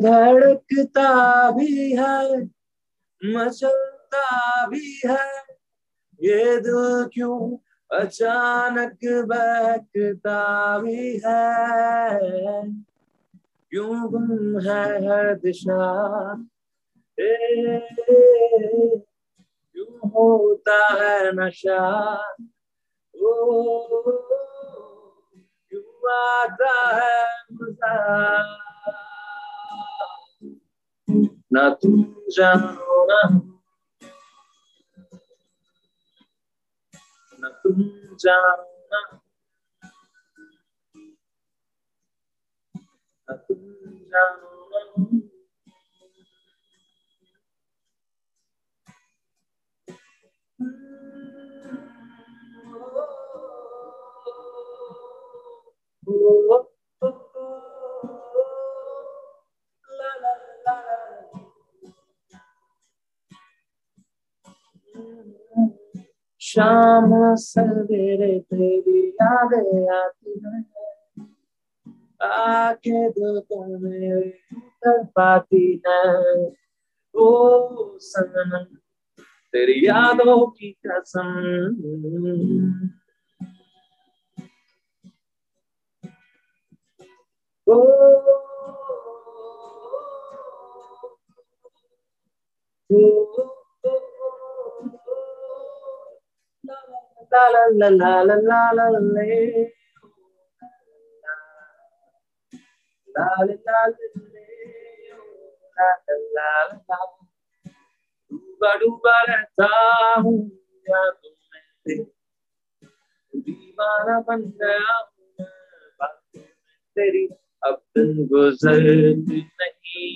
धड़कता भी है मचलता भी है। ये दिल क्यों अचानक बहकता भी है? क्यों गुम है हर दिशा? ए, क्यों होता है नशा? ओ क्यों आता है मज़ा na tuja na na tuja na na na hmm. Oh, oh, oh. Shama Savere Devi que Ake Dutane Utarpati O Sanam Teri Yado Ki Kasam Oh Oh la la la la la la la La la la la la la Duba duba la ta ya tumete Diva na banda बातों में तेरी अब दिन गुजरती नहीं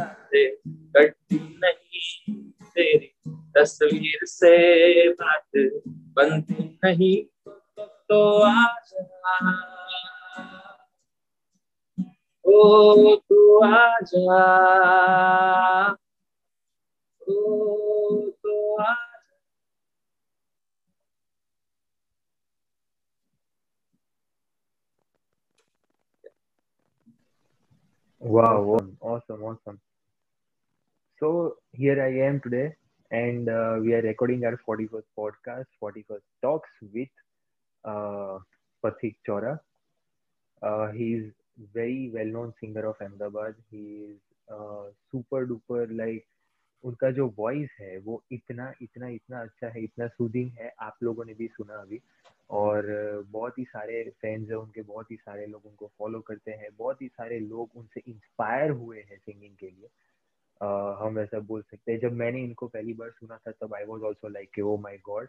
रातें कटती नहीं तेरी तस्वीर से बात बनती नहीं तो आजा ओ तू आजा आजा wow, awesome, awesome. So here I am today, and uh, we are recording our 41st podcast, 41st Talks with uh, Pathik Chora. Uh, he's very well-known singer of Ahmedabad. He is uh, super duper like उनका जो voice है वो इतना इतना इतना अच्छा है इतना सूदिंग है आप लोगों ने भी सुना अभी और बहुत ही सारे फैंस हैं उनके बहुत ही सारे लोग उनको फॉलो करते हैं बहुत ही सारे लोग उनसे इंस्पायर हुए हैं सिंगिंग के लिए Uh, हम ऐसा बोल सकते हैं। जब मैंने इनको पहली बार सुना था तब I was also like oh my god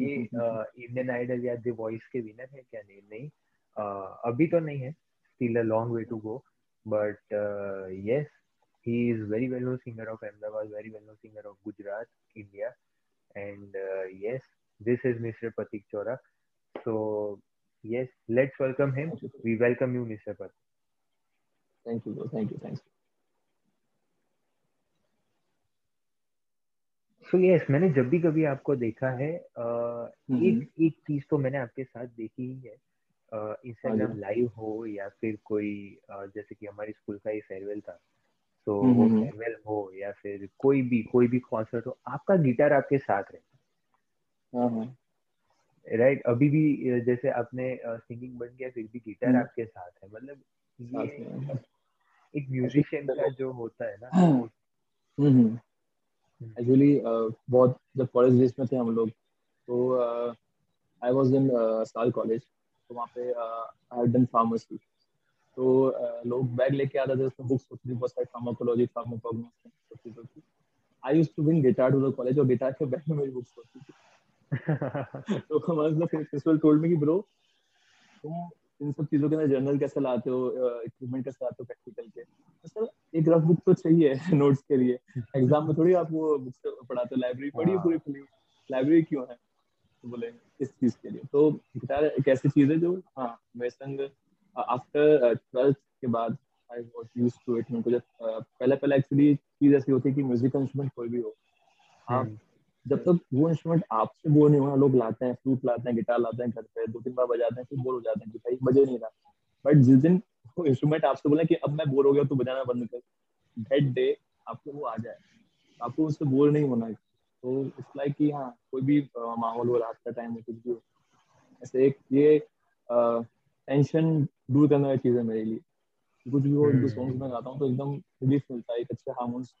ये इंडियन आइडल या द वॉइस के विनर है क्या? नहीं नहीं। uh, अभी तो नहीं है। Still a long way to go but yes he is very well known singer of Ahmedabad very well known singer of Gujarat India and yes this is mister Prateek Chora so yes let's welcome him we welcome you mister Prateek thank you thank you thank you So yes, मैंने जब भी कभी आपको देखा है uh, एक एक चीज़ तो मैंने आपके साथ देखी ही है। इंस्टाग्राम uh, लाइव हो या फिर कोई uh, जैसे कि हमारी स्कूल का ही फेयरवेल था। तो वो फेयरवेल हो या फिर कोई भी कोई भी कॉन्सर्ट हो आपका गिटार आपके साथ रहता राइट right, अभी भी जैसे आपने सिंगिंग बन गया फिर भी गिटार आपके साथ है। मतलब ये एक म्यूजिशियन का जो होता है ना एक्चुअली बहुत जब कॉलेज डेज़ में थे हम लोग तो आई वाज इन साल कॉलेज तो वहाँ पे आई डन फार्मेसी तो लोग बैग लेके आते थे उसमें बुक्स होती थी बहुत सारी फार्माकोलॉजी फार्माकोग्नोसिस होती I used to bring guitar to the college और गिटार के बैग में मेरी बुक्स होती थी। तो हमारे प्रिंसिपल टोल्ड मी कि ब्रो तुम इन सब चीज़ों के अंदर जर्नल कैसे लाते हो इक्विपमेंट कैसे लाते हो प्रैक्टिकल के? तो सर एक रफ बुक तो चाहिए नोट्स के लिए। एग्ज़ाम में थोड़ी आप वो बुक्स पढ़ाते हो लाइब्रेरी पढ़ी पूरी खुली लाइब्रेरी क्यों है? तो बोले इस चीज़ के लिए। तो गिटार एक ऐसी चीज़ है जो हाँ मेरे संग आफ्टर ट्वेल्थ के बाद I was use to it मुझे पहले पहले एक्चुअली चीज़ ऐसी होती है कि म्यूजिकल इंस्ट्रूमेंट कोई भी हो। आप जब तक वो इंस्ट्रूमेंट आपसे बोर नहीं होना लोग लाते हैं फ्लूट लाते हैं गिटार लाते हैं घर पे दो तीन बार बजाते हैं फिर बोर हो जाते हैं कि भाई बजे नहीं रहा। बट जिस दिन आपको इंस्ट्रूमेंट आपसे बोला कि अब मैं बोर हो गया तो बजाना बंद कर। दैट डे आपको वो आ जाए। आपको उससे बोर नहीं होना। है तो इट्स लाइक कि हाँ कोई भी माहौल हो रात का टाइम हो कुछ भी हो ऐसे एक ये टेंशन दूर करने वाली चीज़ है मेरे लिए। कुछ भी हो जो सॉन्ग्स में गाता हूँ तो एकदम रिलीफ मिलता है एक अच्छे हार्मोन्स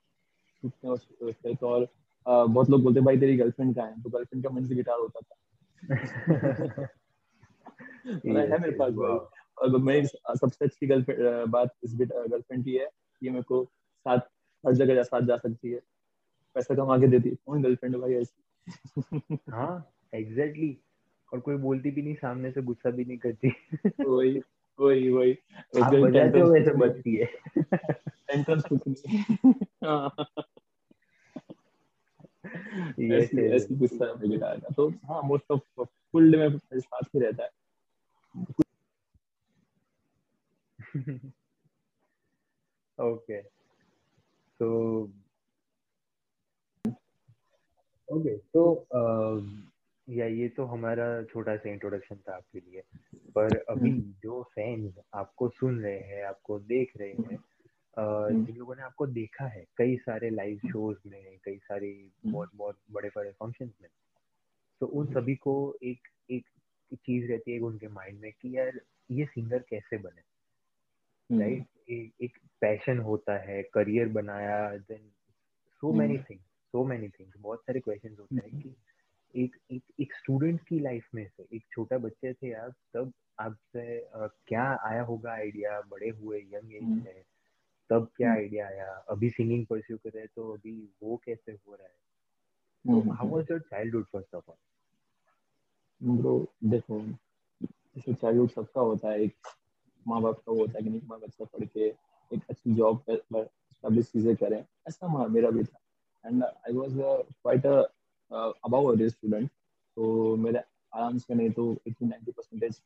और बहुत लोग बोलते हैं भाई तेरी गर्लफ्रेंड का है? तो गर्लफ्रेंड का मन से गिटार होता था। है मेरे पास भाई। और मेरी सबसे अच्छी गर्लफ्रेंड बात इस गर्लफ्रेंड की है कि मेरे को साथ हर जगह साथ जा सकती है। पैसा कमा के देती है। कौन गर्लफ्रेंड भाई ऐसी? हाँ एग्जैक्टली और कोई बोलती भी नहीं सामने से गुस्सा भी नहीं करती। वही वही वही। आप बजाते हो वैसे बजती है। एंट्रेंस कुछ नहीं गुस्सा तो हाँ मोस्ट ऑफ़ फुल डे में मेरे साथ ही रहता है। Okay. So okay so uh, या ये तो हमारा छोटा सा इंट्रोडक्शन था आपके लिए। पर अभी जो फैंस आपको सुन रहे हैं आपको देख रहे हैं जिन लोगों ने आपको देखा है कई सारे लाइव शोज़ में कई सारे बहुत बहुत बड़े बड़े फ़ंक्शन में। तो उन सभी को एक एक चीज़ रहती है उनके माइंड में कि यार ये सिंगर कैसे बने? राइट? right? एक पैशन होता है करियर बनाया then so many things so many things. बहुत सारे क्वेश्चन होते हैं कि एक एक एक स्टूडेंट की लाइफ में से एक छोटा बच्चे थे आप तब आपसे क्या आया होगा आइडिया? बड़े हुए यंग एज में तब क्या आइडिया आया? अभी सिंगिंग परस्यू कर रहे हैं तो अभी वो कैसे हो रहा है? How was your childhood first of all bro देखो जैसे चाइल्डहुड सबका होता है एक माँ बाप का होता है कि नहीं माँ बच्चा पढ़ के एक अच्छी जॉब पर स्टैब्लिश चीज़ें करें ऐसा माँ मेरा भी था। And I was quite a above average student तो मेरे आराम से नहीं तो eighty ninety percentage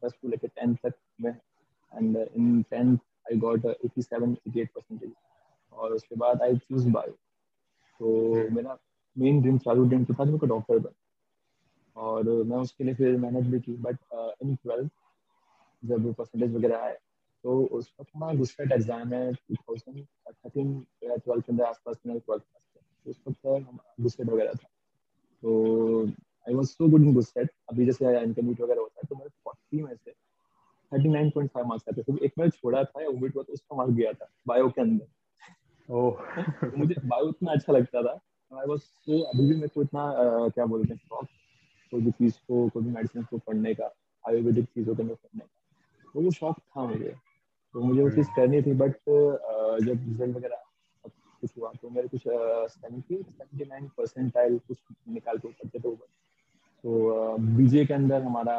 plus two लेके टेंथ तक में and in tenth I got eighty seven eighty eight percentage और उसके बाद आई चूज़ बायो तो मेरा मेन ड्रीम चालू ड्रीम तो था मेरे को डॉक्टर बन और मैं उसके लिए फिर मेहनत भी की बट इन ट्वेल्थ जब परसेंटेज वगैरह आए तो उस वक्त हमारा गुस्सेट एग्ज़ाम है टू थाउज़ेंड थर्टीन ट्वेल्थ के आसपास में ट्वेल्थ पास उस वक्त गुस्सेट वगैरह था। तो I was so good in गुस्सेट अभी जैसे इंटरमीडिएट वगैरह होता है तो मेरे फोर्टी में से thirty nine point five marks आते थे। एक मैंने छोड़ा था या ओमिट हुआ तो उसका मार्क गया था बायो के अंदर। ओह। मुझे बायो इतना अच्छा लगता था। आई वॉज़ सो अभी भी मेरे को इतना क्या बोलते हैं शौक कोई भी चीज़ को कोई भी मेडिसिन को पढ़ने का आयुर्वेदिक चीज़ों के अंदर पढ़ने का तो वो शौक था मुझे। तो मुझे वो चीज़ करनी थी बट जब रिज़ल्ट वगैरह कुछ हुआ तो मेरे कुछ सेवेंटी सेवेंटी नाइन परसेंटाइल कुछ निकाल के ऊपर थे तो तो बीजे के अंदर हमारा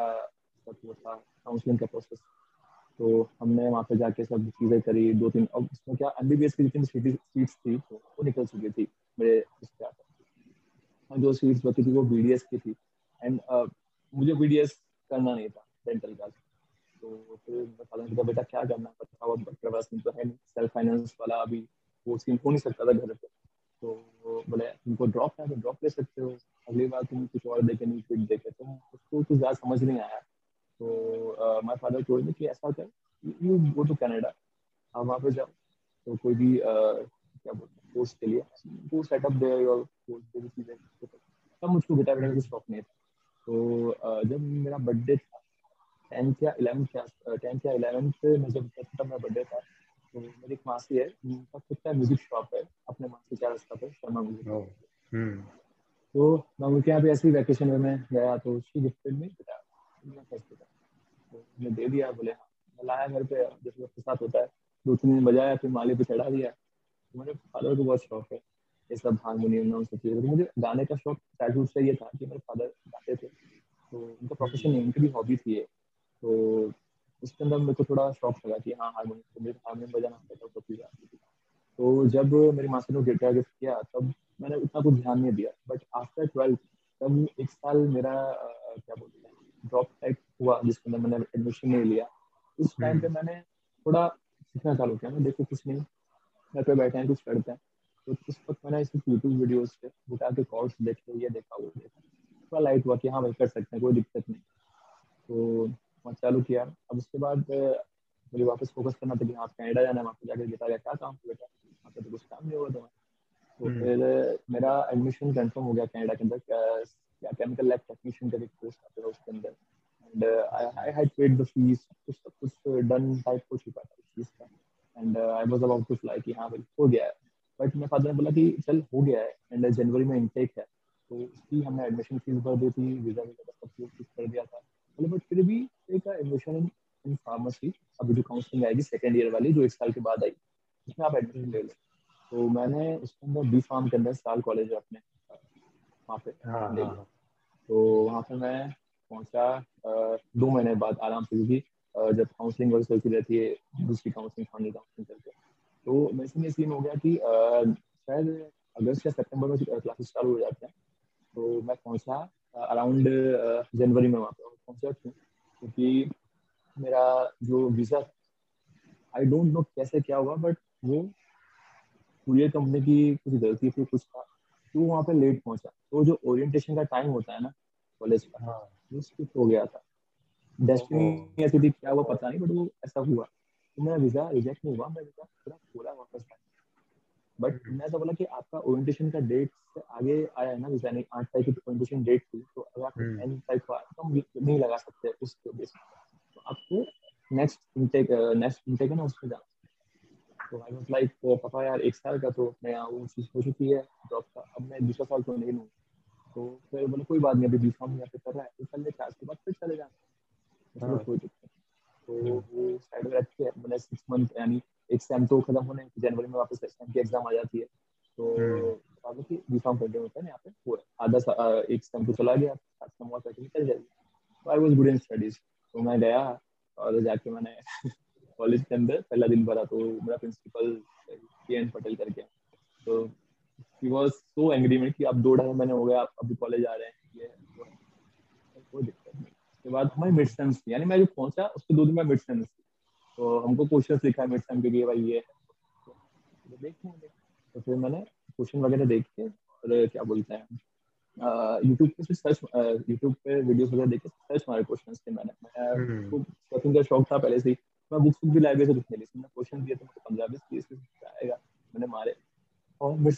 वो था काउंसलिंग का प्रोसेस तो हमने वहाँ पे जाके सब चीज़ें करी, दो तीन, अब उसमें क्या एम बी बी एस की जितनी सीट्स थी तो वो निकल चुकी थी मेरे आकर। जो सीट्स बची थी वो बी डी एस की थी। एंड मुझे बी डी एस करना नहीं था डेंटल का तो फिर ने कहा बेटा क्या करना बताओ अब डॉक्टर पास तो है नहीं। सेल्फ फाइनेंस वाला अभी वो सीन हो नहीं सकता था घर पे। तो बोले, तुमको ड्रॉप है तो ड्रॉप ले सकते हो। अगली बार तुम कुछ और देखे नहीं क्विट देखे। तो उसको कुछ ज़्यादा समझ नहीं आया। तो माय फादर टोल्ड मी कि ऐसा कर यू गो टू कनाडा आप वहाँ पे जाओ तो कोई भी क्या बोलते हैं कोर्स के लिए वो सेटअप देयर योर कोर्स जो भी चीज़ें तब मुझको गिटार बजाने का शौक नहीं था। तो जब मेरा बर्थडे था टेंथ या इलेवेंथ क्लास टेंथ या इलेवेंथ में जब तब मेरा बर्थडे था तो मेरी एक मासी है उनका खुद का म्यूज़िक शॉप है अपने मासी चार रास्ता पे शर्मा म्यूज़िक तो मैं उनके यहाँ पे ऐसी वैकेशन में मैं गया तो उसकी गिफ्टेड में गिटार मैं दे दिया, बोले हाँ लाया घर पे जैसे उसके साथ होता है, दो तीन दिन बजाया, फिर माली पे चढ़ा दिया। तो मेरे फादर को बहुत शौक है ये सब हारमोनियम उन सब चीज़ें तो मुझे गाने का शौक चाइल्डहुड से ये था कि मेरे फादर गाते थे तो उनका प्रोफेशन नहीं, उनकी भी हॉबी थी ये। तो उसके अंदर मेरे को थोड़ा शौक लगा कि हाँ हारमोनियम तो मेरे हारमोनियम बजाना आता था सब चीज़ आती थी। तो जब मेरी मास्टर ने गिटार गिफ्ट किया, तब मैंने उतना कुछ ध्यान नहीं दिया। बट आफ्टर ट्वेल्थ तब एक साल मेरा क्या बोलते ड्रॉप टाइप हुआ जिसके अंदर मैंने एडमिशन नहीं लिया। उस टाइम पे मैंने थोड़ा सीखना चालू किया मैं देखो कुछ नहीं घर पे बैठे हैं कुछ करते हैं। तो उस वक्त मैंने इस यूट्यूब वीडियोज़ पे गिटार के कॉर्ड्स देखे ये देखा वो देखा। थोड़ा लाइट हुआ कि हाँ भाई कर सकते हैं कोई दिक्कत नहीं। तो वहाँ चालू किया। अब उसके बाद मुझे वापस फोकस करना था कि हाँ कैनेडा जाना है वहाँ पर जाकर गिटार क्या काम बेटा? वहाँ पे तो कुछ काम नहीं हुआ तुम्हें तो हम्म। फिर मेरा एडमिशन कंफर्म हो गया कनाडा के अंदर क्या केमिकल लैब टेक्नीशियन का एक कोर्स आता था उसके अंदर and I had paid the fees कुछ सब कुछ डन टाइप हो चुका था चीज़ का and I was about to fly कि हाँ भाई हो गया है बट मेरे फादर ने बोला कि चल हो गया है एंड जनवरी में इनटेक है तो उसकी हमने एडमिशन फ़ीस भर दी थी वीज़ा वगैरह सब कुछ कुछ कर दिया था मतलब बट फिर भी एक एडमिशन इन फार्मेसी अभी जो काउंसलिंग आएगी सेकेंड ईयर वाली जो एक साल के बाद आई उसमें आप एडमिशन ले लो तो मैंने उसके अंदर बी फार्म के अंदर साल कॉलेज अपने वहाँ पे हाँ ले हाँ। तो वहाँ पे मैं पहुँचा दो महीने बाद आराम से क्योंकि जब काउंसलिंग वगैरह चलती रहती है दूसरी काउंसलिंग फाइनल काउंसलिंग करके तो मेरे से सीन हो गया कि शायद अगस्त या सितंबर में क्लासेस चालू हो जाते हैं। तो मैं पहुँचा अराउंड जनवरी में वहाँ पर पहुँचा क्यों? क्योंकि मेरा जो वीज़ा आई डोंट नो कैसे क्या हुआ बट वो कुरियर कंपनी की कुछ गलती थी कुछ था। तो वहाँ पे लेट पहुँचा। तो जो ओरिएंटेशन का टाइम होता है ना कॉलेज का हाँ। वो स्किप हो गया था। डेस्टिनी ऐसी थी क्या हुआ पता नहीं बट वो ऐसा हुआ। तो मेरा वीज़ा रिजेक्ट नहीं हुआ मेरा वीज़ा पूरा पूरा वापस आया बट मैं ऐसा बोला कि आपका ओरिएंटेशन का डेट से आगे आया है ना वीज़ा नहीं आठ तारीख की ओरिएंटेशन डेट थी। तो अगर हम्म। टेन तारीख को आया तो हम नहीं लगा सकते उस बेस तो आपको नेक्स्ट इनटेक नेक्स्ट इनटेक है ना उसमें जाना। तो आई वाज लाइक पापा यार एक साल का तो मैं वो चीज़ हो चुकी है जॉब का। अब मैं दूसरा साल तो नहीं लूँ। तो फिर बोले कोई बात नहीं अभी बी फॉर्म यहाँ पे कर रहा है। तो चल ले क्लास के बाद फिर चले जाना। कोई दिक्कत तो वो साइड में रख के मैंने सिक्स मंथ यानी एक सेम तो खत्म होने जनवरी में वापस सेम की एग्ज़ाम आ जाती है। तो। बता कि बी फॉर्म कंटिन्यू होता है यहाँ पे? वो आधा एक सेम तो चला गया सात सेम और कंटिन्यू चल जाएगी। तो I was good in studies तो मैं गया और जाके मैंने कॉलेज के अंदर पहला दिन भरा तो मेरा प्रिंसिपल के एन पटेल करके। तो ही वाज सो एंग्री में कि अब दो ढाई महीने हो गए आप अभी कॉलेज आ रहे हैं ये है, है। तो कोई दिक्कत नहीं। उसके बाद हमारी मिड सेम्स थी यानी मैं जो पहुँचा उसके दो दिन में मिड सेम्स थी। तो हमको क्वेश्चन लिखा है मिड सेम के लिए भाई ये है। तो देखेंगे तो फिर मैंने क्वेश्चन वगैरह देख के और क्या बोलते हैं यूट्यूब पे सर्च यूट्यूब पे वीडियोस वगैरह देख के सर्च मारे क्वेश्चंस थे मैंने। मैं हम्म। को का शौक था पहले से ही। मैं बुक्स भी लाइब्रेरी से कुछ नहीं ली मैंने क्वेश्चन दिए तो मुझे पंद्रह बीस तीस तीस आएगा? मैंने मारे। और मिड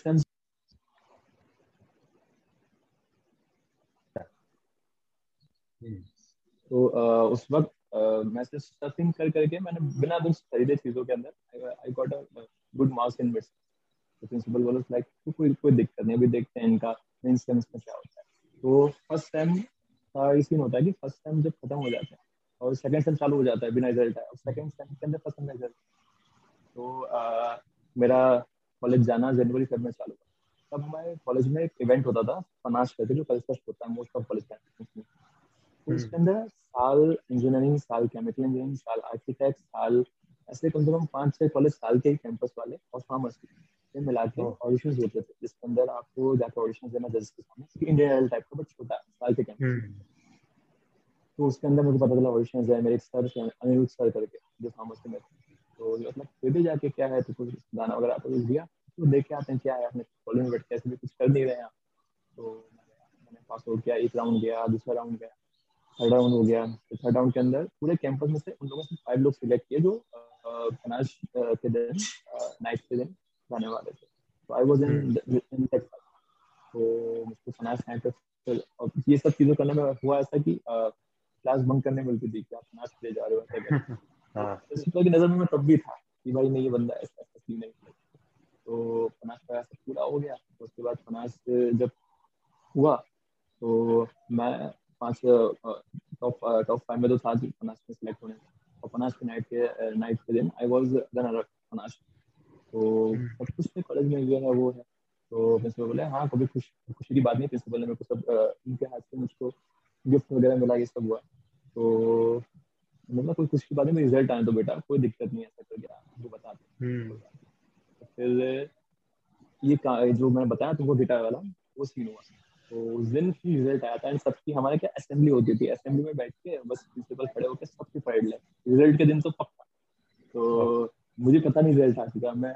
हम्म। तो अ, उस वक्त मैं सिर्फ़ सर्फिंग कर करके मैंने बिना बुक्स खरीदे चीज़ों के अंदर I got a good marks in mid तो प्रिंसिपल बोला लाइक कोई कोई दिक्कत नहीं अभी देखते हैं इनका मेन में क्या होता है. तो फ़र्स्ट टाइम का ये सीन होता है कि फ़र्स्ट टाइम जब खत्म हो जाता है और सेकंड सेम चालू हो जाता है बिना रिज़ल्ट और सेकंड सेम के अंदर फ़र्स्ट सेम रिज़ल्ट तो अ, मेरा कॉलेज जाना जनवरी फेब में चालू हुआ। तब हमारे कॉलेज में एक इवेंट होता था पनाश करके जो कल्चर होता है मोस्ट ऑफ़ कॉलेज में। तो उसके अंदर साल इंजीनियरिंग साल केमिकल इंजीनियरिंग साल आर्किटेक्ट साल ऐसे कम से कम पाँच छह कॉलेज साल के ही कैंपस वाले और फार्मेसी ये मिला के ओह। ऑडिशंस होते थे जिसके अंदर आपको जाकर ऑडिशन देना जज के सामने इंडियन आइडल टाइप का बट छोटा साल के कैंपस। तो उसके अंदर मुझे पता चला ऑडिशन है मेरे एक सर थे, अनिरुद्ध सर करके जो फार्मेसी में थे। तो मतलब फिर भी जाके क्या है तो कुछ गाना वगैरह आपको कुछ दिया तो देख के आते हैं क्या है अपने कॉलेज में बैठ के ऐसे भी कुछ कर नहीं रहे हैं तो मैंने पास आउट किया एक राउंड गया दूसरा राउंड गया थर्ड राउंड हो गया। तो थर्ड राउंड के अंदर पूरे कैंपस में से उन लोगों से फाइव लोग सिलेक्ट किए जो पनाश के दिन नाइट के दिन जाने वाले थे। तो I was in in that तो मुझको पनाश नाइट ये सब चीज़ें करने में हुआ ऐसा कि क्लास बंक करने मिलती थी कि आप के लिए जा रहे हो ऐसा करके। हाँ। प्रिंसिपल की नज़र में तब भी था कि भाई नहीं ये बंदा ऐसा ऐसा नहीं तो पनाश का सब पूरा हो गया। तो उसके बाद पनाश जब हुआ तो मैं पाँच टॉप टॉप फाइव में तो था पनाश में सिलेक्ट होने। और पनाश के नाइट के नाइट के दिन आई वाज रनर पनाश तो सब कुछ तो कॉलेज में ये है वो है। तो प्रिंसिपल बोले हाँ कभी खुश खुशी की बात नहीं प्रिंसिपल ने मेरे को सब उनके हाथ से मुझको गिफ्ट वगैरह मिला ये सब हुआ। तो मतलब कोई खुशी की बात नहीं रिज़ल्ट आने तो बेटा कोई दिक्कत नहीं ऐसा कर गया वो बता दो हम्म। तो फिर ये जो मैंने बताया तुमको गिटार वाला वो सीन हुआ। तो उस दिन ही रिज़ल्ट आया था एंड सबकी हमारे क्या असेंबली होती थी। असेंबली में बैठ के बस प्रिंसिपल खड़े होकर सबकी पढ़ ले। रिज़ल्ट के दिन तो पक्का। तो मुझे पता नहीं रिज़ल्ट आ चुका। मैं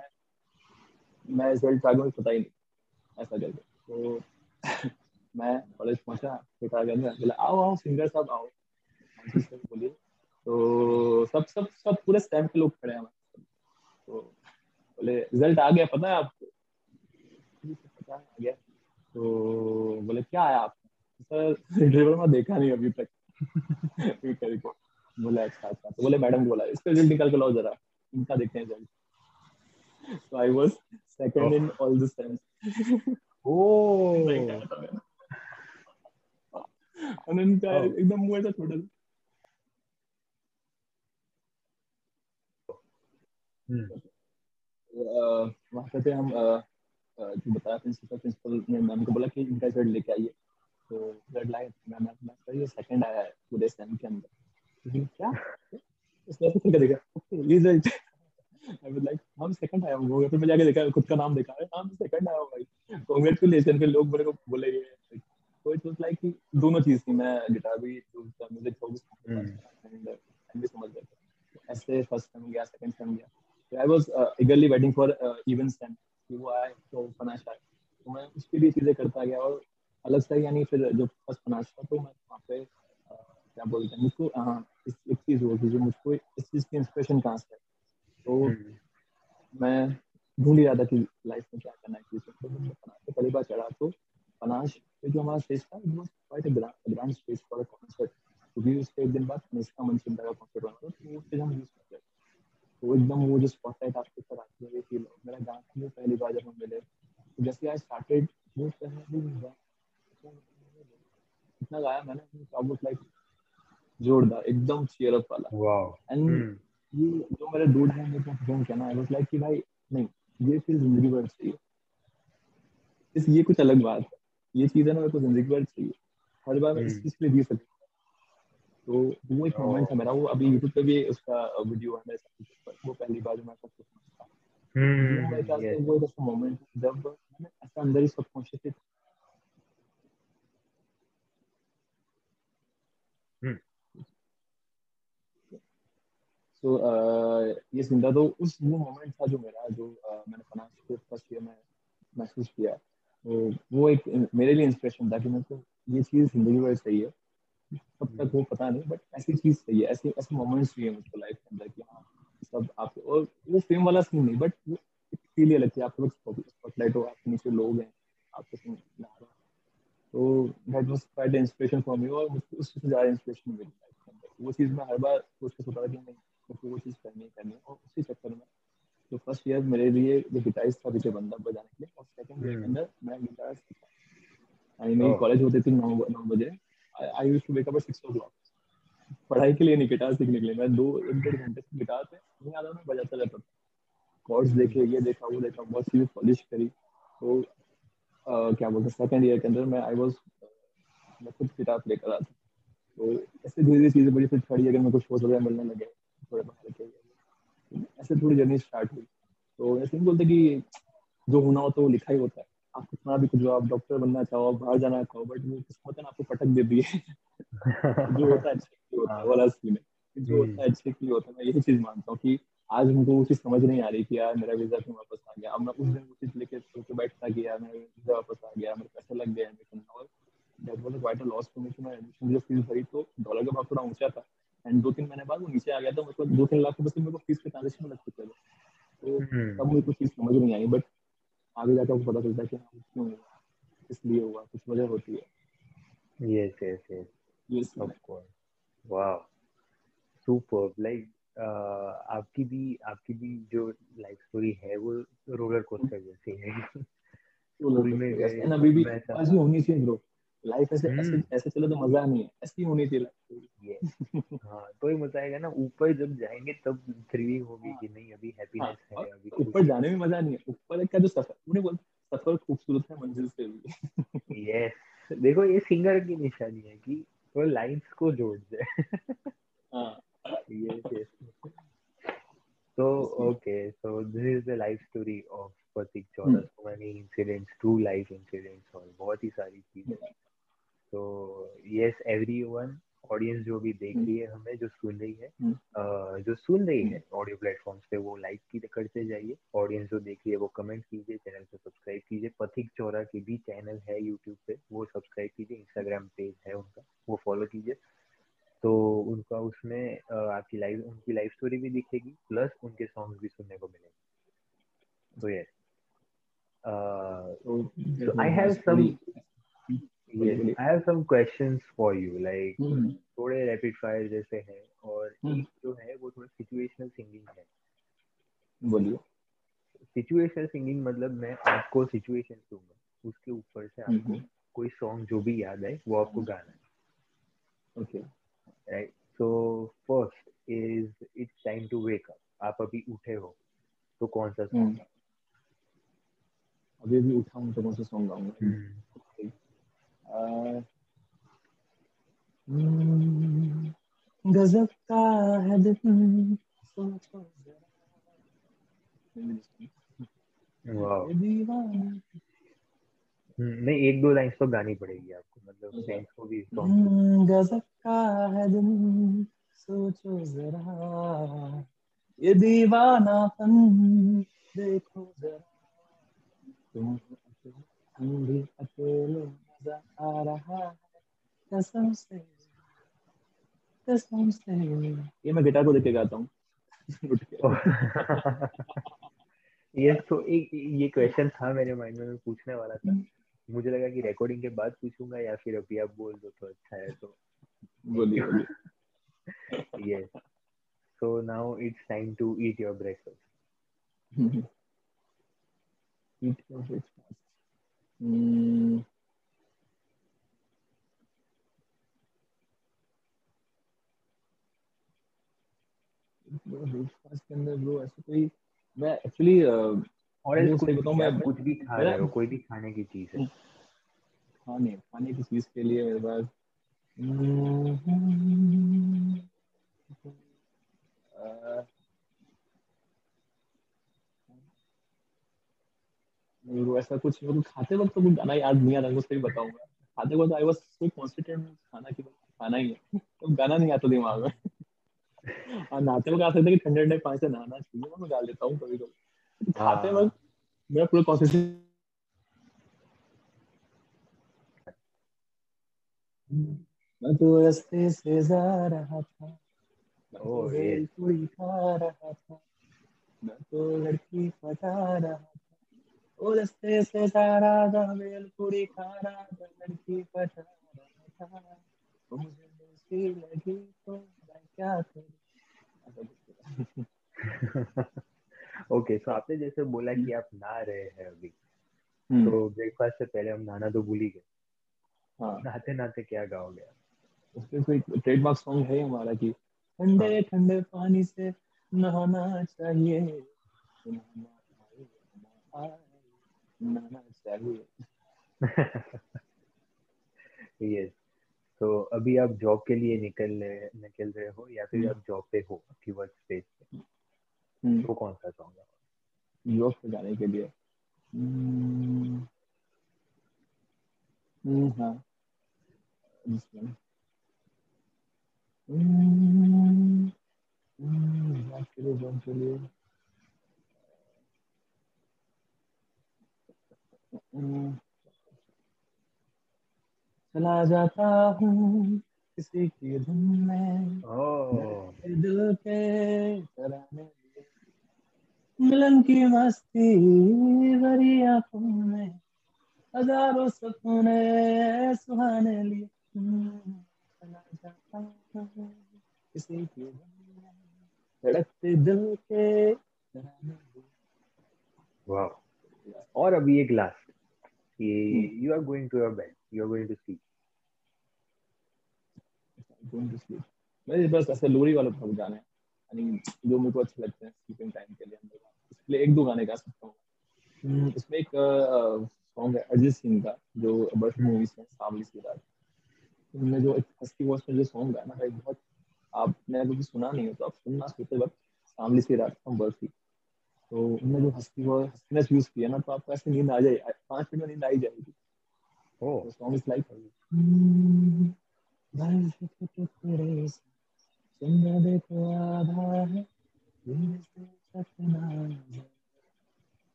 मैं रिज़ल्ट आ गया मुझे पता ही नहीं। ऐसा करके। तो मैं कॉलेज पहुँचा के अंदर बोला आओ आओ सिंगर साहब आओ। बोलिए तो सब सब सब पूरे स्टैम्प के लोग खड़े हैं हमारे तो बोले रिज़ल्ट आ गया पता है आपको? पता आ गया। तो बोले क्या आया आपको? सर ड्राइवर में देखा नहीं अभी तक। करके बोला अच्छा अच्छा। तो बोले मैडम बोला इसका रिज़ल्ट निकाल के लाओ जरा इनका देखते हैं result so I was second in all the stems Oh. और इनका Oh. एकदम मुँह ऐसा छोटा सा. वहाँ पे हम जो बताया प्रिंसिपल प्रिंसिपल ने मैम को बोला कि इनका रिज़ल्ट लेके आइए। तो रिज़ल्ट लाए मैम मैम सर ये सेकंड आया है पूरे सेम के अंदर। क्या? उसने ऐसे करके देखा। ओके ये रिज़ल्ट आई वाज लाइक हम सेकंड आया हूँ। फिर मैं जाके देखा खुद का नाम देखा। अरे नाम सेकंड आया हूँ भाई। कांग्रेचुलेशन फिर लोग मेरे को बोले इट वाज लाइक कि दोनों चीज़ थी। मैं गिटार भी म्यूज़िक को. एंड एंड भी समझ गया। ऐसे फ़र्स्ट टाइम गया सेकंड टाइम गया। So I was uh, eagerly waiting for uh, even stand कि वो आए तो पनाश आए। तो मैं उसके लिए चीज़ें करता गया और अलग से यानी फिर जो फ़र्स्ट पनाश था तो मैं वहाँ पे uh, क्या बोलते हैं मुझको हाँ इस एक चीज़ होगी जो मुझको इस चीज़ की इंस्पिरेशन कहाँ से है? तो Hmm. मैं ढूंढ ही रहा था कि लाइफ में क्या करना है तो मैं पनाश पे पहली बार चढ़ा तो पे जो हमारा स्टेज था वो quite grand stage for a concert क्योंकि उसके एक दिन बाद निष्ठा मनचिंता का कॉन्सर्ट होना था तो वो स्टेज हम यूज़ करते तो एकदम वो जो स्पॉटलाइट आपके ऊपर आती है ये फील मेरा था वो पहली बार जब हम मिले तो जैसे आई स्टार्टेड वो पहले इतना गाया मैंने ऑलमोस्ट लाइक जोरदार एकदम चीयर अप वाला Wow. एंड. ये जो मेरे डूड है मेरे को कहना आई वाज लाइक कि भाई नहीं ये फील ज़िंदगी भर चाहिए इस ये कुछ अलग बात है ये चीज़ है ना मेरे को ज़िंदगी भर चाहिए हर बार मैं इस हम्म। चीज़ के लिए जी सकता हूँ। तो वो एक मोमेंट है मेरा वो अभी यूट्यूब पे भी उसका वीडियो है मेरे साथ वो पहली बार मैं सब कुछ समझता वो. एक ऐसा मोमेंट जब मैंने ऐसा अंदर ही सबकॉन्शियसली Hmm. सो ये ज़िंदा तो उस वो मोमेंट था जो मेरा जो मैंने के फ़र्स्ट ईयर में महसूस किया तो वो एक मेरे लिए इंस्पिरेशन था कि को ये चीज़ ज़िंदगी भर सही है। कब तक वो पता नहीं बट ऐसी चीज़ सही है, ऐसे ऐसे मोमेंट्स चाहिए मुझको लाइफ के अंदर कि हाँ सब आप, और वो फेम वाला सीन नहीं बट फील ही लगती है, आप लोग स्पॉटलाइट हो आपके नीचे लोग हैं आपके हैं। तो that was quite inspiration for me और मुझको उससे ज़्यादा इंस्पिरेशन मिली लाइफ के अंदर। वो चीज़ मैं हर बार सोच के सोचता था कि नहीं वो चीज़ करनी है करनी है, और उसी चक्कर में तो फ़र्स्ट ईयर मेरे लिए जो गिटारिस्ट था पीछे बंदा बजाने के लिए और सेकंड ईयर के हम्म। अंदर मैं गिटार सीखा यानी मेरी. कॉलेज होती थी नौ नौ बजे। I use to wake up at six o'clock पढ़ाई के लिए नहीं गिटार सीखने के लिए। मैं दो एक डेढ़ घंटे से गिटार पे नहीं आता मैं बजाता रहता था। कॉर्ड्स देखे ये देखा वो देखा बहुत चीज़ें पॉलिश करी। तो क्या बोलते हैं सेकंड ईयर के अंदर मैं आई वाज मैं खुद गिटार प्ले कर रहा था। तो ऐसे धीरे धीरे चीज़ें बड़ी फिर थर्ड ईयर में कुछ शोज़ वगैरह मिलने लगे थोड़े बाहर के ऐसे थोड़ी जर्नी स्टार्ट हुई। तो ऐसे नहीं बोलते कि जो होना है वो लिखा ही होता है। आप कितना भी कुछ जो आप डॉक्टर बनना चाहो आप बाहर जाना चाहो बट वो किस्मत ने आपको पटक दे दी है जो होता है अच्छे के होता है वाला सीन है। जो होता है अच्छे के लिए होता है मैं यही चीज़ मानता हूँ कि आज हमको वो चीज़ समझ नहीं आ रही कि यार मेरा वीज़ा क्यों वापस आ गया। अब मैं उस दिन वो चीज़ लेके सोच के बैठता कि यार मेरा वीज़ा वापस आ गया मेरे पैसे लग गए एडमिशन और that was quite a loss for me कि मैं एडमिशन जो फ़ीस भरी तो डॉलर का भाव थोड़ा ऊँचा था। एंड दो तीन महीने बाद वो नीचे आ गया था मतलब दो तीन लाख रुपए से मेरे को फ़ीस के ट्रांजेक्शन लग चुके थे तो Hmm. तब मुझे कुछ चीज़ समझ नहीं आई बट आगे जाकर आपको पता चलता है कि हाँ क्यों हुआ इसलिए हुआ कुछ वजह होती है Yes, yes, yes. ये सीन Of है course. Wow. Uh, आपकी भी आपकी भी जो लाइफ स्टोरी है वो रोलर कोस्टर जैसी है स्कूल में गए अभी भी ऐसी होनी चाहिए ब्रो लाइफ ऐसे ऐसे हम्म। ऐसे चले तो मज़ा नहीं है। ऐसी होनी चाहिए हाँ तो ही मज़ा आएगा ना। ऊपर जब जाएँगे तब थ्रिलिंग होगी कि नहीं? अभी हैप्पीनेस हाँ, है अभी ऊपर जाने में मज़ा नहीं है। ऊपर का जो सफ़र उन्हें बोलते सफ़र खूबसूरत है मंजिल से भी। यस देखो ये सिंगर की निशानी है कि वो लाइंस को जोड़ दे। हाँ। Yes yes so okay so this is the life story of Pratik Chora Hmm. so many incidents true life incidents और बहुत ही सारी चीज़ें। तो yes everyone ऑडियंस जो भी देख Hmm. रही है हमें जो सुन रही है Hmm. जो सुन रही है ऑडियो प्लेटफॉर्म्स पे वो लाइक की करते जाइए। ऑडियंस जो देख रही है वो कमेंट कीजिए चैनल को सब्सक्राइब कीजिए। पथिक चौरा की भी चैनल है यूट्यूब पे वो सब्सक्राइब कीजिए। इंस्टाग्राम पेज है उनका वो फॉलो कीजिए। तो उनका उसमें आपकी लाइफ उनकी लाइफ स्टोरी भी दिखेगी प्लस उनके सॉन्ग भी सुनने को मिलेंगे। तो yes so I have some बोलिए, yes। I have some questions for you like hmm, थोड़े रैपिड फायर जैसे हैं और हम्म। एक जो है वो थोड़ा सिचुएशनल सिंगिंग है। बोलिए। सिचुएशनल सिंगिंग मतलब मैं आपको सिचुएशन दूँगा उसके ऊपर से आपको हम्म। कोई सॉन्ग जो भी याद आए वो आपको गाना है। Okay right so first is it's time to wake up आप अभी उठे हो तो कौन सा। सॉन्ग अभी अभी उठा हूँ तो कौन सा सॉन्ग गाऊँगा? गजब का है दिन सोचो हम्म, नहीं एक दो लाइन्स तो गानी पड़ेगी आपको मतलब। फ्रेंड्स को भी हम्म, गजब का है दिन सोचो जरा। ये दीवानापन देखो जरा। तुम भी अकेले। मज़ा आ रहा कसम से कसम से ये मैं गिटार को देख के गाता हूँ। यस तो एक ये क्वेश्चन था मेरे माइंड में मैं पूछने वाला था। मुझे लगा कि रिकॉर्डिंग के बाद पूछूँगा या फिर अभी आप बोल दो तो अच्छा है तो। बोलिए बोलिए। Yes. So now it's time to eat your breakfast. Eat your breakfast के अंदर ब्रो ऐसे कोई मैं एक्चुअली और कुछ बताऊँ, मैं- कुछ भी खा रहे हो कोई भी खाने की चीज़ है। खाने खाने की चीज़ के लिए मेरे पास ऐसा कुछ मतलब खाते वक्त तो कुछ गाना याद नहीं आ रहा सही बताऊँगा खाते वक्त आई वाज सो कॉन्सेंट्रेटेड खाना की खाना ही है। तो गाना नहीं आता दिमाग में। और नहाते वक्त आ सकता है कि ठंडे ठंडे पानी से नहाना चाहिए मैं गा लेता हूँ कभी कभी। खाते हाँ। वक्त मेरा पूरा कॉन्सेंट्रेशन मैं तो रास्ते से जा रहा था तो ओह, खा रहा था मैं तो लड़की पटा रहा था। ओ रास्ते से जा रहा था भेलपूरी खा रहा था लड़की पटा रहा था। तो मुझे लगी तो क्या। ओके सो आपने जैसे बोला कि आप नहा रहे हैं अभी हम्म, तो ब्रेकफास्ट से पहले हम नहाना तो भूल ही गए। हाँ। नहाते नहाते क्या गाओगे आप? उसमें कोई ट्रेडमार्क सॉन्ग है हमारा कि ठंडे ठंडे पानी से नहाना चाहिए ना नहाना चाहिए। यस तो अभी आप जॉब के लिए निकल रहे निकल रहे हो या फिर आप जॉब पे हो आपकी वर्क स्पेस पे? हम्म, तो कौन सा सॉन्ग यूरोप पे जाने के लिए। हम्म, हम्म, हाँ. हम्म, हम्म, के लिए बात के लिए। हम्म, चला जाता हूँ किसी की धुन में। दिल लिए। मिलन की मस्ती भरी आँखों में हज़ारों सपने सुहाने लिए। चला जाता हूँ किसी की धुन में धड़कते दिल के वाह। और अभी एक लास्ट कि you are going to your bed you are going to sleep To sleep. मेरे बस ऐसे लोरी वाले बहुत गाने यानी जो मेरे को अच्छे लगते हैं स्लीपिंग टाइम के लिए इसलिए एक दो गाने गा सकता हूँ। हम्म, इसमें एक सॉन्ग है अरिजीत सिंह का जो बर्फ़ मूवी से है, सांवली सी रात उनमें जो एक हस्की वॉइस में जो सॉन्ग गाया ना भाई बहुत आपने अगर सुना नहीं हो तो आप सुनना सोते वक्त सांवली सी रात फ्रॉम बर्फ़ी तो उनमें जो हस्की वॉइस हस्कीनेस यूज़ किया ना तो आपको ऐसे नींद आ जाए पाँच मिनट में नींद आ ही जाएगी। तो song is like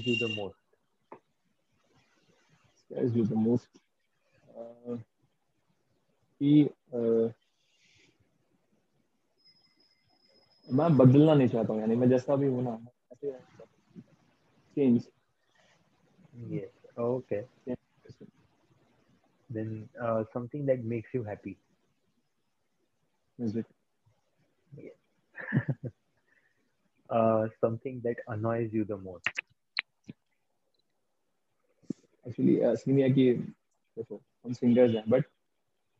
scares you the most. scares you the most uh, कि uh, मैं बदलना नहीं चाहता हूँ यानी मैं जैसा भी हूँ ना ऐसे change Yes. Okay. Then uh, something that makes you happy. Music Uh, something that annoys you the most. actually scene ये है कि देखो हम सिंगर्स हैं बट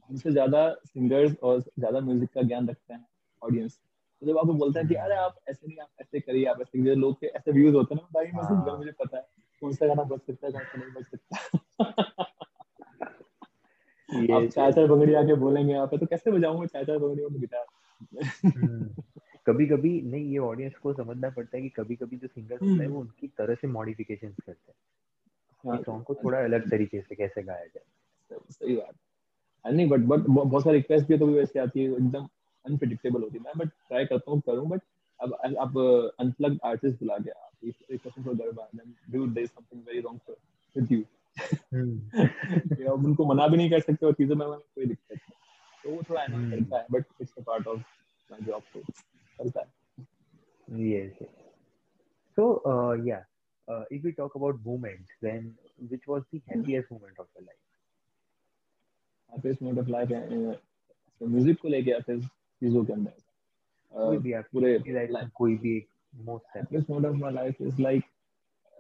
हमसे ज़्यादा सिंगर्स और ज़्यादा म्यूज़िक का ज्ञान रखते हैं ऑडियंस तो जब आपको बोलते हैं कि अरे आप ऐसे नहीं आप ऐसे करिए आप ऐसे करिए लोग के ऐसे व्यूज़ होते हैं ना भाई मैं सिंगर हाँ। मुझे पता है कौन सा गाना बज सकता है कौन सा नहीं बच सकता। आप चार बंगड़ी आके बोलेंगे यहाँ पे तो कैसे बजाऊँगा चार बंगड़ी और गिटार कभी कभी नहीं ये ऑडियंस को समझना पड़ता है कि कभी कभी जो सिंगर होता है वो उनकी तरह से मॉडिफिकेशन करते हैं। सॉन्ग को थोड़ा अलग तरीके से कैसे गाया जाए। सही बात। है नहीं बट बट बहुत सारी रिक्वेस्ट भी तो भी वैसे आती है एकदम अनप्रिडिक्टेबल होती है। मैं बट ट्राई करता हूँ करूँ बट अब अब अनप्लग आर्टिस्ट बुला के आप request for Garba then do there something very wrong with you कि अब उनको मना भी नहीं कर सकते और चीज़ों में कोई दिक्कत नहीं। तो वो थोड़ा एनॉय हम्म। करता है but it's a part of my job तो चलता है। Yes, yes. So, uh, yeah, uh, if we talk about moments, then which was the happiest moment of your life? Happiest moment of life है तो music को लेके या फिर चीज़ों के अंदर कोई अह, भी आपकी पूरे लाइफ में कोई भी एक most happy happiest moment of my life is like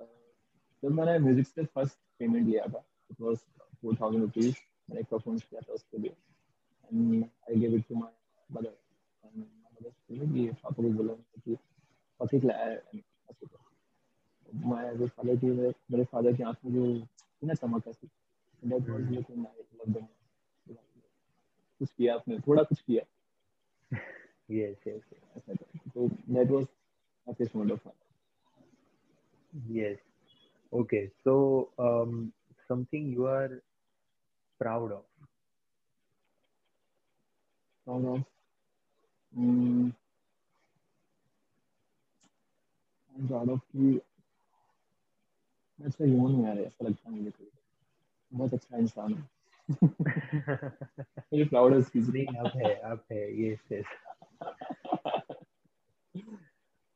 uh, जब मैंने म्यूज़िक से फ़र्स्ट पेमेंट लिया था इट वाज 4000 रुपीस मैंने एक परफॉर्मेंस किया था उसके लिए. And I give it to my mother and my mother said कि पापा को बोला कि पति लाया जो फादर की मेरे फादर की आँख में जो ना चमक ऐसी that was. Looking I love them कुछ किया आपने थोड़ा कुछ किया yes, yes. ऐसा तो that was happiest moment of my Yes. Okay. So, um, something you are proud of. proud of mm, I'm proud of कि मैं अच्छा ह्यूमन हूँ? यार ऐसा लगता है मुझे कभी बहुत अच्छा इंसान हूँ। मुझे प्राउड है इस चीज़ नहीं आप है आप है yes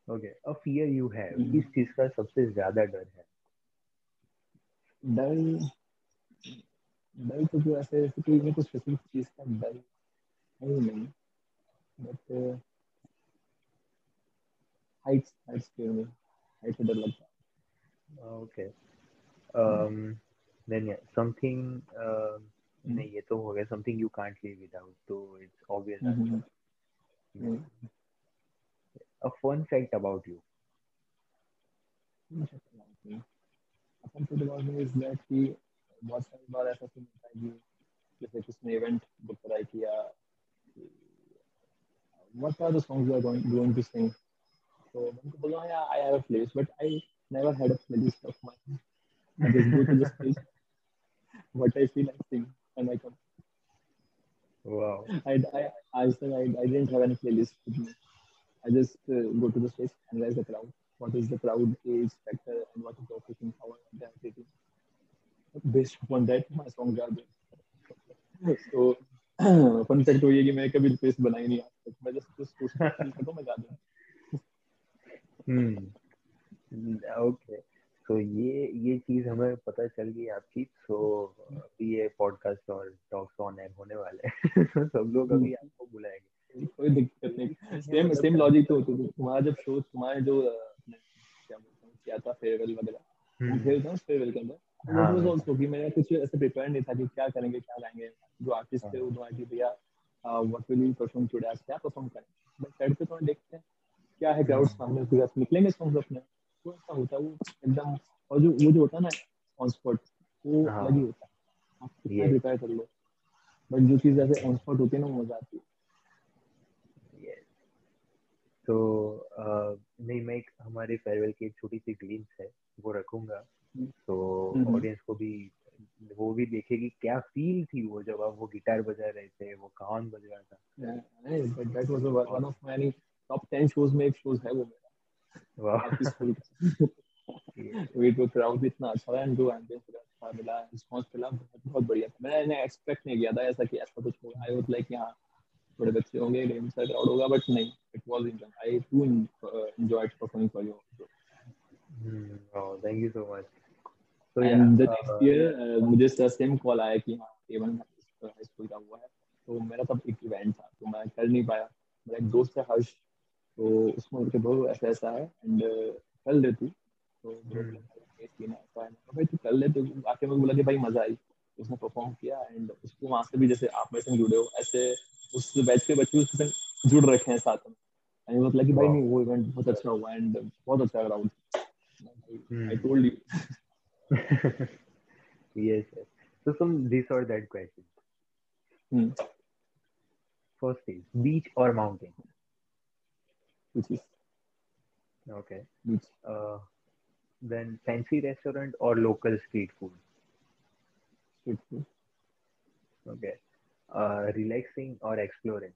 okay a fear you have हम्म। किस चीज़ का सबसे ज़्यादा डर है। डर डर तो कोई ऐसे ऐसे कोई मेरे को स्पेसिफिक चीज़ का डर है ही नहीं। बट हाइट्स हाइट्स के में हाइट से डर लगता है। Okay um then yeah something uh, हम्म। नहीं ये तो हो गया something you can't live without तो it's obvious hmm, answer. Hmm, hmm. a fun fact about you अपन तो दिमाग में इस दैट कि बहुत सारी बार ऐसा सीन होता है कि जैसे किसने इवेंट बुक कराई किया what are the songs you are going, going to sing so मैं उनको बोला yeah I have a playlist but I never had a playlist of mine I just go to the stage what I feel I sing and I come wow I I I said I, I didn't have any playlist with me I just uh, go to the stage analyze the crowd what is the crowd age factor and what is the operating power and the activity based upon that my songs are built. तो fun fact तो ये कि मैं कभी request बनाई नहीं आज तक मैं जस्ट जस्ट कोशिश करता हूँ मैं गा दूँ हम्म ओके तो ये ये चीज़ हमें पता चल गई आपकी सो अभी ये पॉडकास्ट और टॉक्स ऑन एयर होने वाले हैं। तो सब लोग अभी आपको बुलाएँगे। कोई दिक्कत नहीं। सेम सेम लॉजिक तो होती थी। तुम्हारा जब शो तुम्हारे जो क्या बोलते हैं किया था फेयरवेल वगैरह हम्म, थे ना फेयरवेल के अंदर हाँ। वो मेरा कुछ ऐसे प्रिपेयर नहीं था कि क्या करेंगे क्या गाएँगे। जो आर्टिस्ट थे वो तुम्हारे कि भैया what will you perform today आज क्या परफॉर्म करें बट साइड पे थोड़ा देखते हैं क्या है क्राउड सामने उसके साथ निकलेंगे सॉन्ग्स अपने। ऐसा होता है वो एकदम और जो वो जो होता है ना ऑन स्पॉट वो हाँ। अलग ही होता है आप कितना प्रिपेयर कर लो बट जो चीज़ ऐसे ऑन स्पॉट होती है ना वो मज़ा आती है तो नहीं मैं एक हमारे फेयरवेल की एक छोटी सी ग्लिम्स है वो रखूँगा। तो। ऑडियंस को भी वो भी देखेगी क्या फील थी वो जब आप वो गिटार बजा रहे थे वो कान बज रहा था but that was a- one of my 10 shows में एक shows है वो मेरा वेट वो क्राउड भी इतना अच्छा था एंड जो एम्बियंस अच्छा मिला रिस्पांस मिला बहुत बढ़िया था मैंने एक्सपेक्ट नहीं किया था ऐसा कि ऐसा कुछ होगा आई वाज लाइक यहाँ थोड़े बच्चे होंगे गेम सा क्राउड होगा बट नहीं it was in I too enjoyed performing for you thank you so much तो एंड द नेक्स्ट ईयर मुझे सेम कॉल आया कि हाँ एवन हाई स्कूल का हुआ है। तो मेरा तब एक इवेंट था तो मैं कर नहीं पाया। मेरा एक दोस्त है हर्ष। तो उसमें उनके बहुत ऐसा ऐसा है एंड कर ले तू तो हम्म। "ये सीन है, ऐसा है।" मैं कहा, भाई तू कर ले तो आके मेरे बोला कि भाई मज़ा आई उसने परफॉर्म किया एंड उसको वहाँ से भी जैसे आप मेरे से जुड़े हो ऐसे उस बैच के बच्चे उससे जुड़ रखे हैं साथ में एंड मतलब कि भाई नहीं वो इवेंट बहुत अच्छा हुआ एंड बहुत अच्छा crowd I. Told you yes, yes. So some this or that questions. Hmm. First is beach or mountain? Which is Okay. which Uh, then fancy restaurant or local street food? street food. Okay. Uh, relaxing or exploring?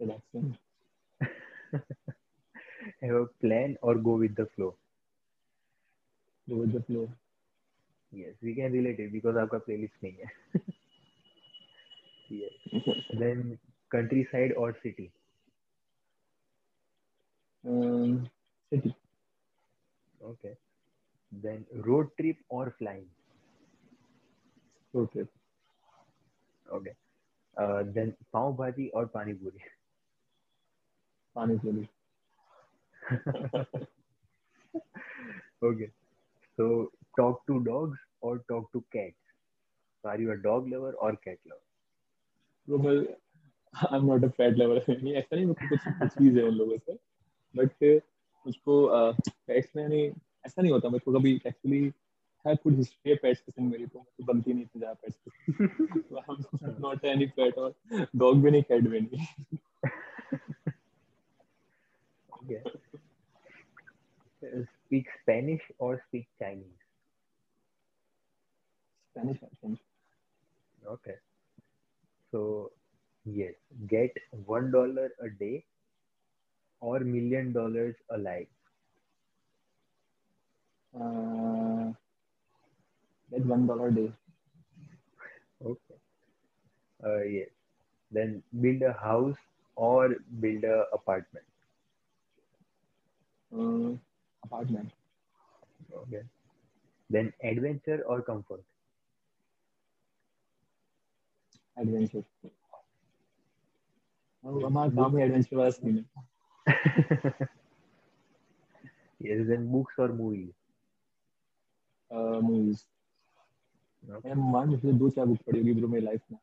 relaxing. Have a plan or go with the flow? Go with the flow. Yes, we can relate it because आपका playlist नहीं है. yes. Then countryside or city? Um, city. Okay. Then road trip or flying? Road trip. Okay. Uh, then pav bhaji or pani puri? Pani puri. okay. So talk to dogs or talk to cats? So are you a dog lover or cat lover? तो am not a fat level नहीं ऐसा नहीं कुछ कुछ चीज़ है उन लोगों से बट मुझको पेट्स में नहीं ऐसा नहीं होता। मुझको कभी एक्चुअली है कुछ हिस्ट्री है पेट्स के संग मेरी तो मुझको बनती नहीं थी ज़्यादा पेट्स नॉट एनी पेट और डॉग भी नहीं कैट भी नहीं। Speak Spanish or speak Chinese? Spanish I think Okay. So yes, get one dollar a day or million dollars a life. Get one dollar day Okay. Uh, yes. Then build a house or build a apartment. Apartment Okay. Then adventure or comfort. Adventure हमारा काम ही adventure वाला scene है yes. Then books or movies. Movies Okay. मैं मान मुझे दो चार book पढ़ी होगी ब्रो मेरी लाइफ में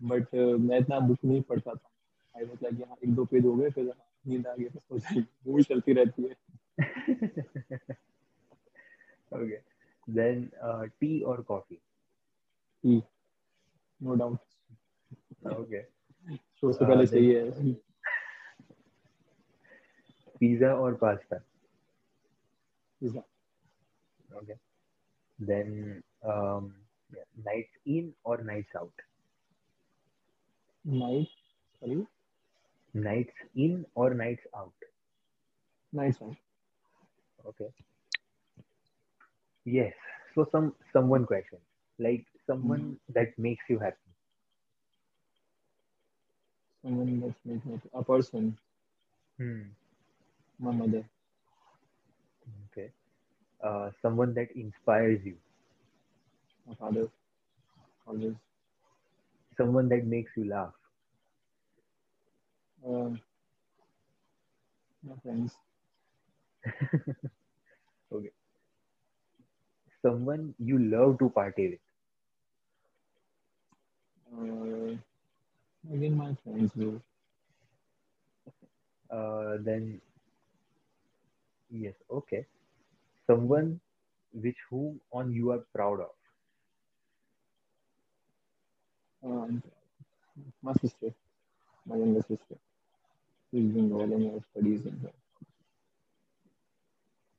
बट मैं इतना बुक नहीं पढ़ता था आई वाज लाइक यहाँ एक दो पेज हो गए फिर हाँ, नींद आ गई तो सो जाएगी मूवी चलती रहती है okay. Then uh, tea or coffee. Tea no doubt Okay. Show से हाँ, पहले then- चाहिए pizza or pasta? Pizza. Okay. Then um, yeah. nights in or nights out? Night. Sorry. Nights in or nights out? Nights out. Okay. Yes. So some someone question like someone mm. that makes you happy. Someone that makes me happy. A person. Hmm my mother, Okay. Uh, someone that inspires you. my father, always. Someone that makes you laugh. Uh, my friends, okay. Someone you love to party with. uh, again my friends, bro. Uh, then yes, okay. Someone which whom on you are proud of. Uh, and my sister, my younger sister. She's doing well in her studies and all.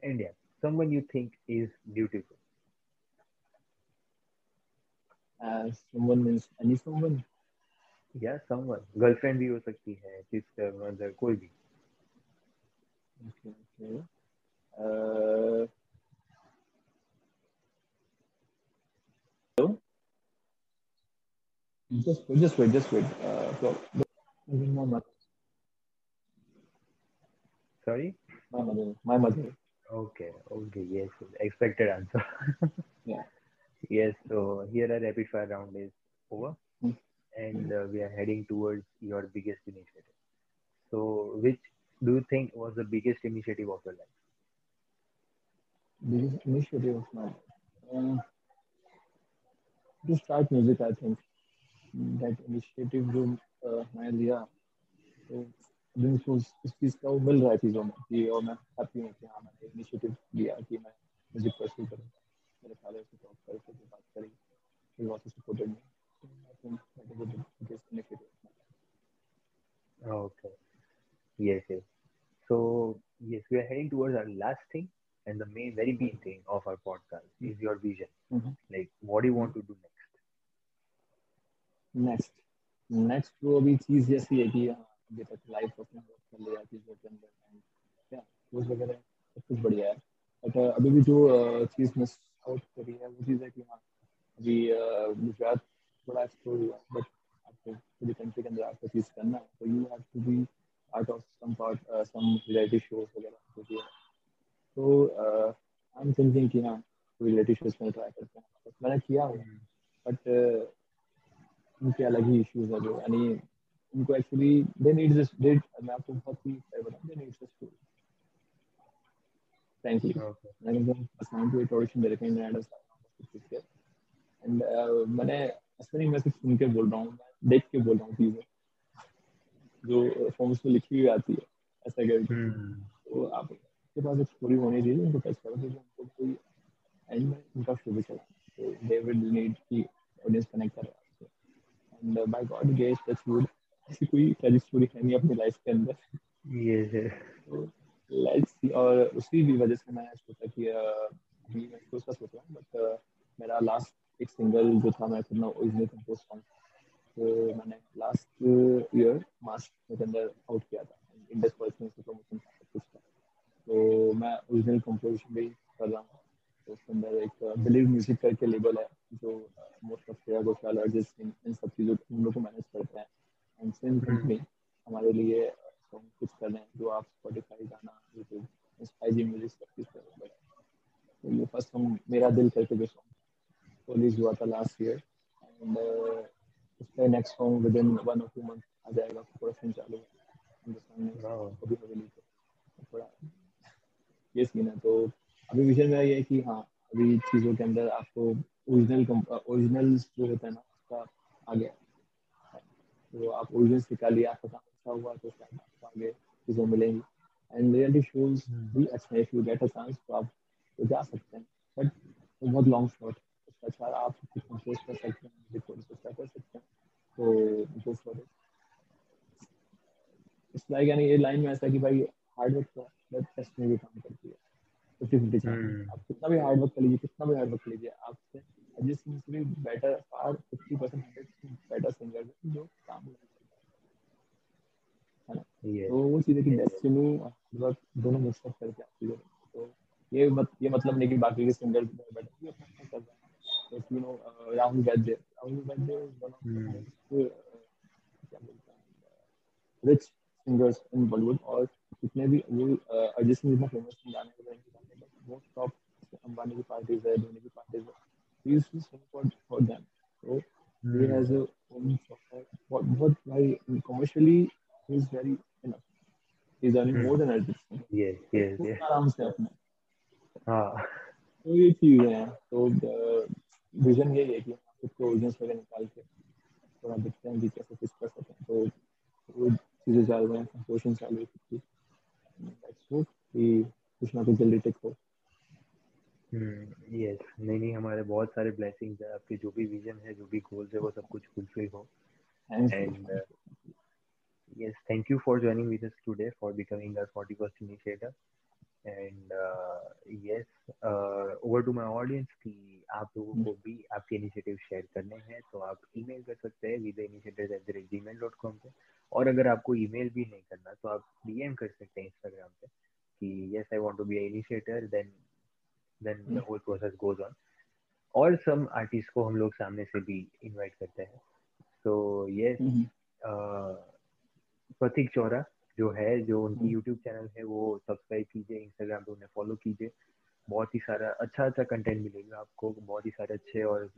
And yeah, someone you think is beautiful. as someone means any someone. या someone girlfriend भी हो सकती है sister mother कोई भी Okay, okay. Uh, hello? Just wait, just wait, just wait. Uh, so, my mother, sorry my mother, my mother. okay okay yes expected answer Yeah. yes so here our rapid fire round is over Hmm. and uh, we are heading towards your biggest initiative so which do you think was the biggest initiative of your life Biggest initiative of my life. Uh, to start music, I think that initiative जो uh, मैंने लिया तो अभी मुझको उस इस चीज़ का वो मिल रहा है चीज़ों में कि और मैं हैप्पी हूँ कि हाँ मैंने इनिशिएटिव लिया कि मैं म्यूजिक परस्यू करूँ मेरे फादर से टॉक करके जो बात करी he was supported me I think that is the biggest initiative okay yes yes so yes we are heading towards our last thing and the main very main thing of our podcast is your vision. Mhm. like what do you want to do next? Next next वो अभी चीज़ जैसी है कि हाँ, अभी तक life अपने work कर लिया चीज़ों के अंदर एंड क्या कोर्स वगैरह सब कुछ बढ़िया है बट अभी भी जो चीज़ मिस आउट करी है वो चीज़ है कि हाँ अभी अ, गुजरात थोड़ा एक्सप्लोर हुआ बट आपको पूरी कंट्री के अंदर आपको चीज़ करना है तो you have to be part of some part some reality shows वगैरह जो भी है। तो आई एम थिंकिंग कि हाँ शोज़ में ट्राई करते हैं। बट मैंने किया हुआ। बट उनके अलग ही इश्यूज़ है जो यानी उनको actually they need this they मैं आपको बहुत ही सही बताऊँ they need this to frankly okay. मैंने एकदम असाइन टू एक ऑडिशन दे रखे हैं एंड मैंने ऐसा नहीं मैं सिर्फ़ सुन के बोल रहा हूँ देख के बोल रहा हूँ चीज़ें जो फॉर्म्स में लिखी हुई आती है ऐसा करके hmm. तो आप के पास एक स्टोरी होनी चाहिए उनको टच करो तो उनको कोई एंड में उनका शो भी चला तो दे विल नीड की ऑडियंस कनेक्ट कर रहा है। And by god guess touch wood ऐसी कोई ट्रेजिक स्टोरी है नहीं अपनी लाइफ के अंदर। yes तो लेट्स सी और उसी भी वजह से मैं सोचा कि अ, अभी मैं उसका सोच रहा हूँ बट मेरा लास्ट एक सिंगल जो था मैं अपना ओरिजिनल कंपोज सॉन्ग तो मैंने लास्ट ईयर मार्च के अंदर आउट किया था। इंडस पर्सनल प्रमोशन था कुछ था। तो मैं ओरिजिनल कंपोजिशन भी कर रहा हूँ। तो उसके अंदर एक बिलीव म्यूज़िक करके लेबल है जो मोस्ट ऑफ़ श्रेया घोषाल अरिजीत सिंह इन सब चीज़ों को उन लोग को मैनेज करते हैं। एंड सेम कंपनी हमारे लिए सॉन्ग कुछ कर रहे हैं जो आप स्पॉटिफाई गाना यूट्यूब जी म्यूज़िक सब चीज़ कर रहे हैं। तो ये फ़र्स्ट सॉन्ग मेरा दिल करके जो सॉन्ग रिलीज़ हुआ था लास्ट ईयर एंड उसका next song with in one और टू मंथ आ जाएगा प्रोडक्शन चालू है हिंदुस्तान में. अभी रिलीज़ थोड़ा ये सीन है तो अभी विजन मेरा ये है कि हाँ अभी चीज़ों के अंदर आपको ओरिजिनल ओरिजिनल जो होता है ना उसका आ गया तो आप ओरिजिनल निकाल लिया आपका काम अच्छा हुआ तो शायद आपको आगे चीज़ें मिलेंगी। एंड रियलिटी शोज़ भी अच्छा है if you get a chance तो आप तो जा सकते हैं। बट वो बहुत लॉन्ग शॉट उसका अच्छा आप कुछ कंपोज कर सकते हैं रिकॉर्ड कुछ कर सकते हैं। तो go for it it's like यानी ये लाइन में ऐसा कि भाई हार्ड वर्क का बट टेस्ट में भी काम करती है। Fifty fifty chance. आप कितना भी हार्ड वर्क कर लीजिए कितना भी हार्ड वर्क कर लीजिए आपसे अरिजीत सिंह से भी better far fifty percent hundred better singer जो काम है। ना? तो वो चीज़ है कि डेस्टिनी और वर्क दोनों मिक्सअप करके आप चीज़ें तो ये मत ये मतलब नहीं कि बाकी के सिंगर बेटर कर रहे हैं। if you know uh, Rahul Vaidya. Rahul Vaidya is one of the most uh, क्या बोलते हैं, uh, rich singers in Bollywood और जितने भी वो अरिजीत सिंह जितना फ़ेमस गाने मोस्ट ऑफ़ अंबानी की पार्टीज़ है धोनी की पार्टीज़ है used to sing for for them. So he Hmm. has a own song बहुत बहुत भाई commercially he is very enough. He's earning Hmm. more than Arjit Singh. Yes, yes, वो आराम से अपना। हाँ। तो ये चीज़ है तो विजन यही है कि खुद को वगैरह निकाल के थोड़ा देखते हैं कि कैसे कुछ कर सकते हैं तो वो चीज़ें चल रहे हैं कंपोजिशन चालू है खुद की कुछ ना कुछ जल्दी टिक हो हम्म यस नहीं नहीं हमारे बहुत सारे ब्लेसिंग्स है आपके जो भी विजन है जो भी गोल्स है वो सब कुछ फुलफिल हो uh, yes thank you for joining with us today for becoming our 41st initiator and uh, yes uh, over to my audience कि आप लोगों को भी आपके इनिशिएटिव शेयर करने हैं तो आप ईमेल कर सकते हैं with initiative at the rate Gmail dot com पे। और अगर आपको ईमेल भी नहीं करना तो आप डीएम कर सकते हैं इंस्टाग्राम पे कि yes I want to be initiator then then the whole process goes on और सम आर्टिस्ट को हम लोग सामने से भी इनवाइट करते हैं। सो यस प्रतीक चौरा जो है जो उनकी हम्म। यूट्यूब चैनल है वो सब्सक्राइब कीजिए इंस्टाग्राम पे उन्हें फॉलो कीजिए। बहुत ही सारा अच्छा अच्छा कंटेंट मिलेगा आपको बहुत ही सारे अच्छे और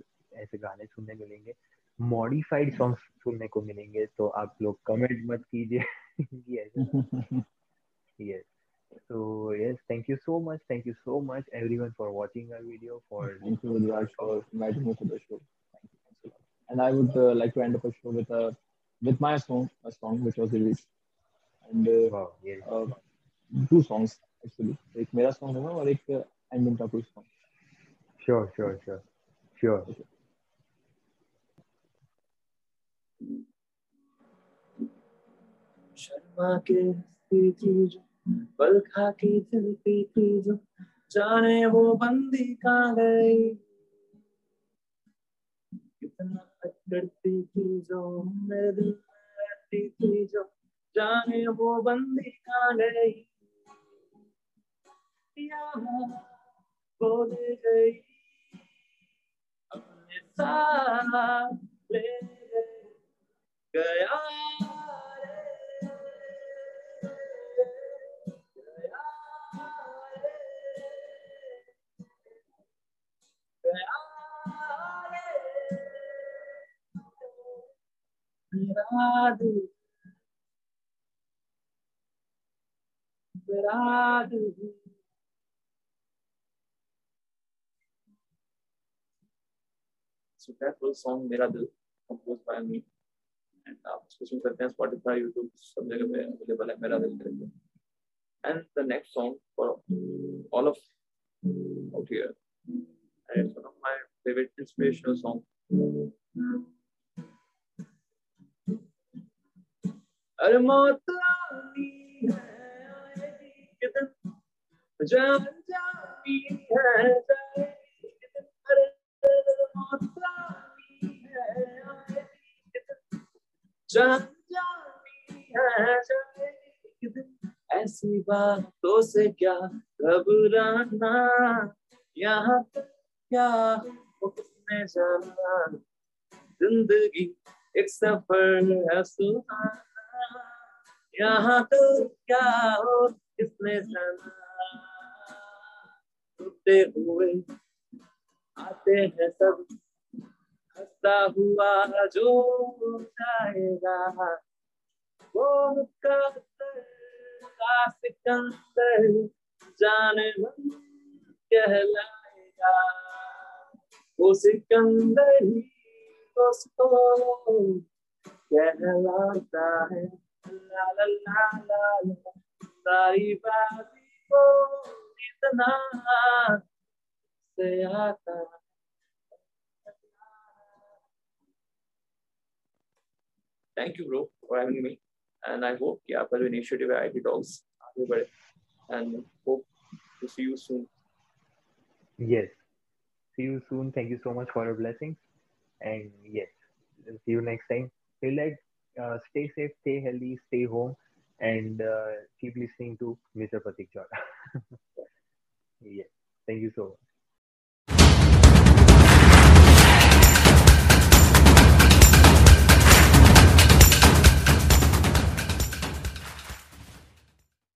ऐसे गाने सुनने मिलेंगे मॉडिफाइड सॉन्ग्स सुनने को मिलेंगे तो आप लोग कमेंट मत कीजिए yes so yes thank you so much thank you so much everyone for watching our video for Thank you, Rudraj, for inviting me to the show. Thank you. Thanks a lot. And I would uh, like to end up a show with a uh, with my song, a song which was released, and uh, wow yes uh, two songs actually. एक मेरा song होगा और एक ending का कोई song. sure sure sure sure Okay. Sharma के थी जो पल खा के चलती थी जो जाने वो बंदी कहाँ गई कितना अकड़ती थी जो मेरे दिल में रहती थी जो जाने वो बंदी कहाँ गई यहाँ वो दे गई अपने साथ ले गया रे गया रे गया रे मेरा दिल मेरा दिल So that was song Mera Dil composed by me. And आप उसको सुन सकते हैं Spotify, YouTube सब जगह पे अवेलेबल है मेरा दिल करके. And the next song for all of out here, and it's one of my favorite inspirational songs. अरे मौत है जान जानी है ऐसी बातों से क्या घबराना? यहाँ क्या वो किसने जाना? ज़िंदगी एक सफ़र है सुहाना। यहाँ तो क्या हो किसने जाना? टूटे हुए आते हैं सब। हंसता हुआ जो जाएगा। वो सिकंदर जाने मन कहलाएगा। वो सिकंदर ही दोस्तों कहलाता है। ला ला सारी बाजी को इतना से आता thank you bro for having me and I hope कि आपका जो इनिशिएटिव है आईटी टॉक्स आगे बढ़े and hope to see you soon yes see you soon thank you so much for your blessings and yes see you next time till like uh, stay safe stay healthy stay home and uh, keep listening to mr pratik Chawla. yes thank you so much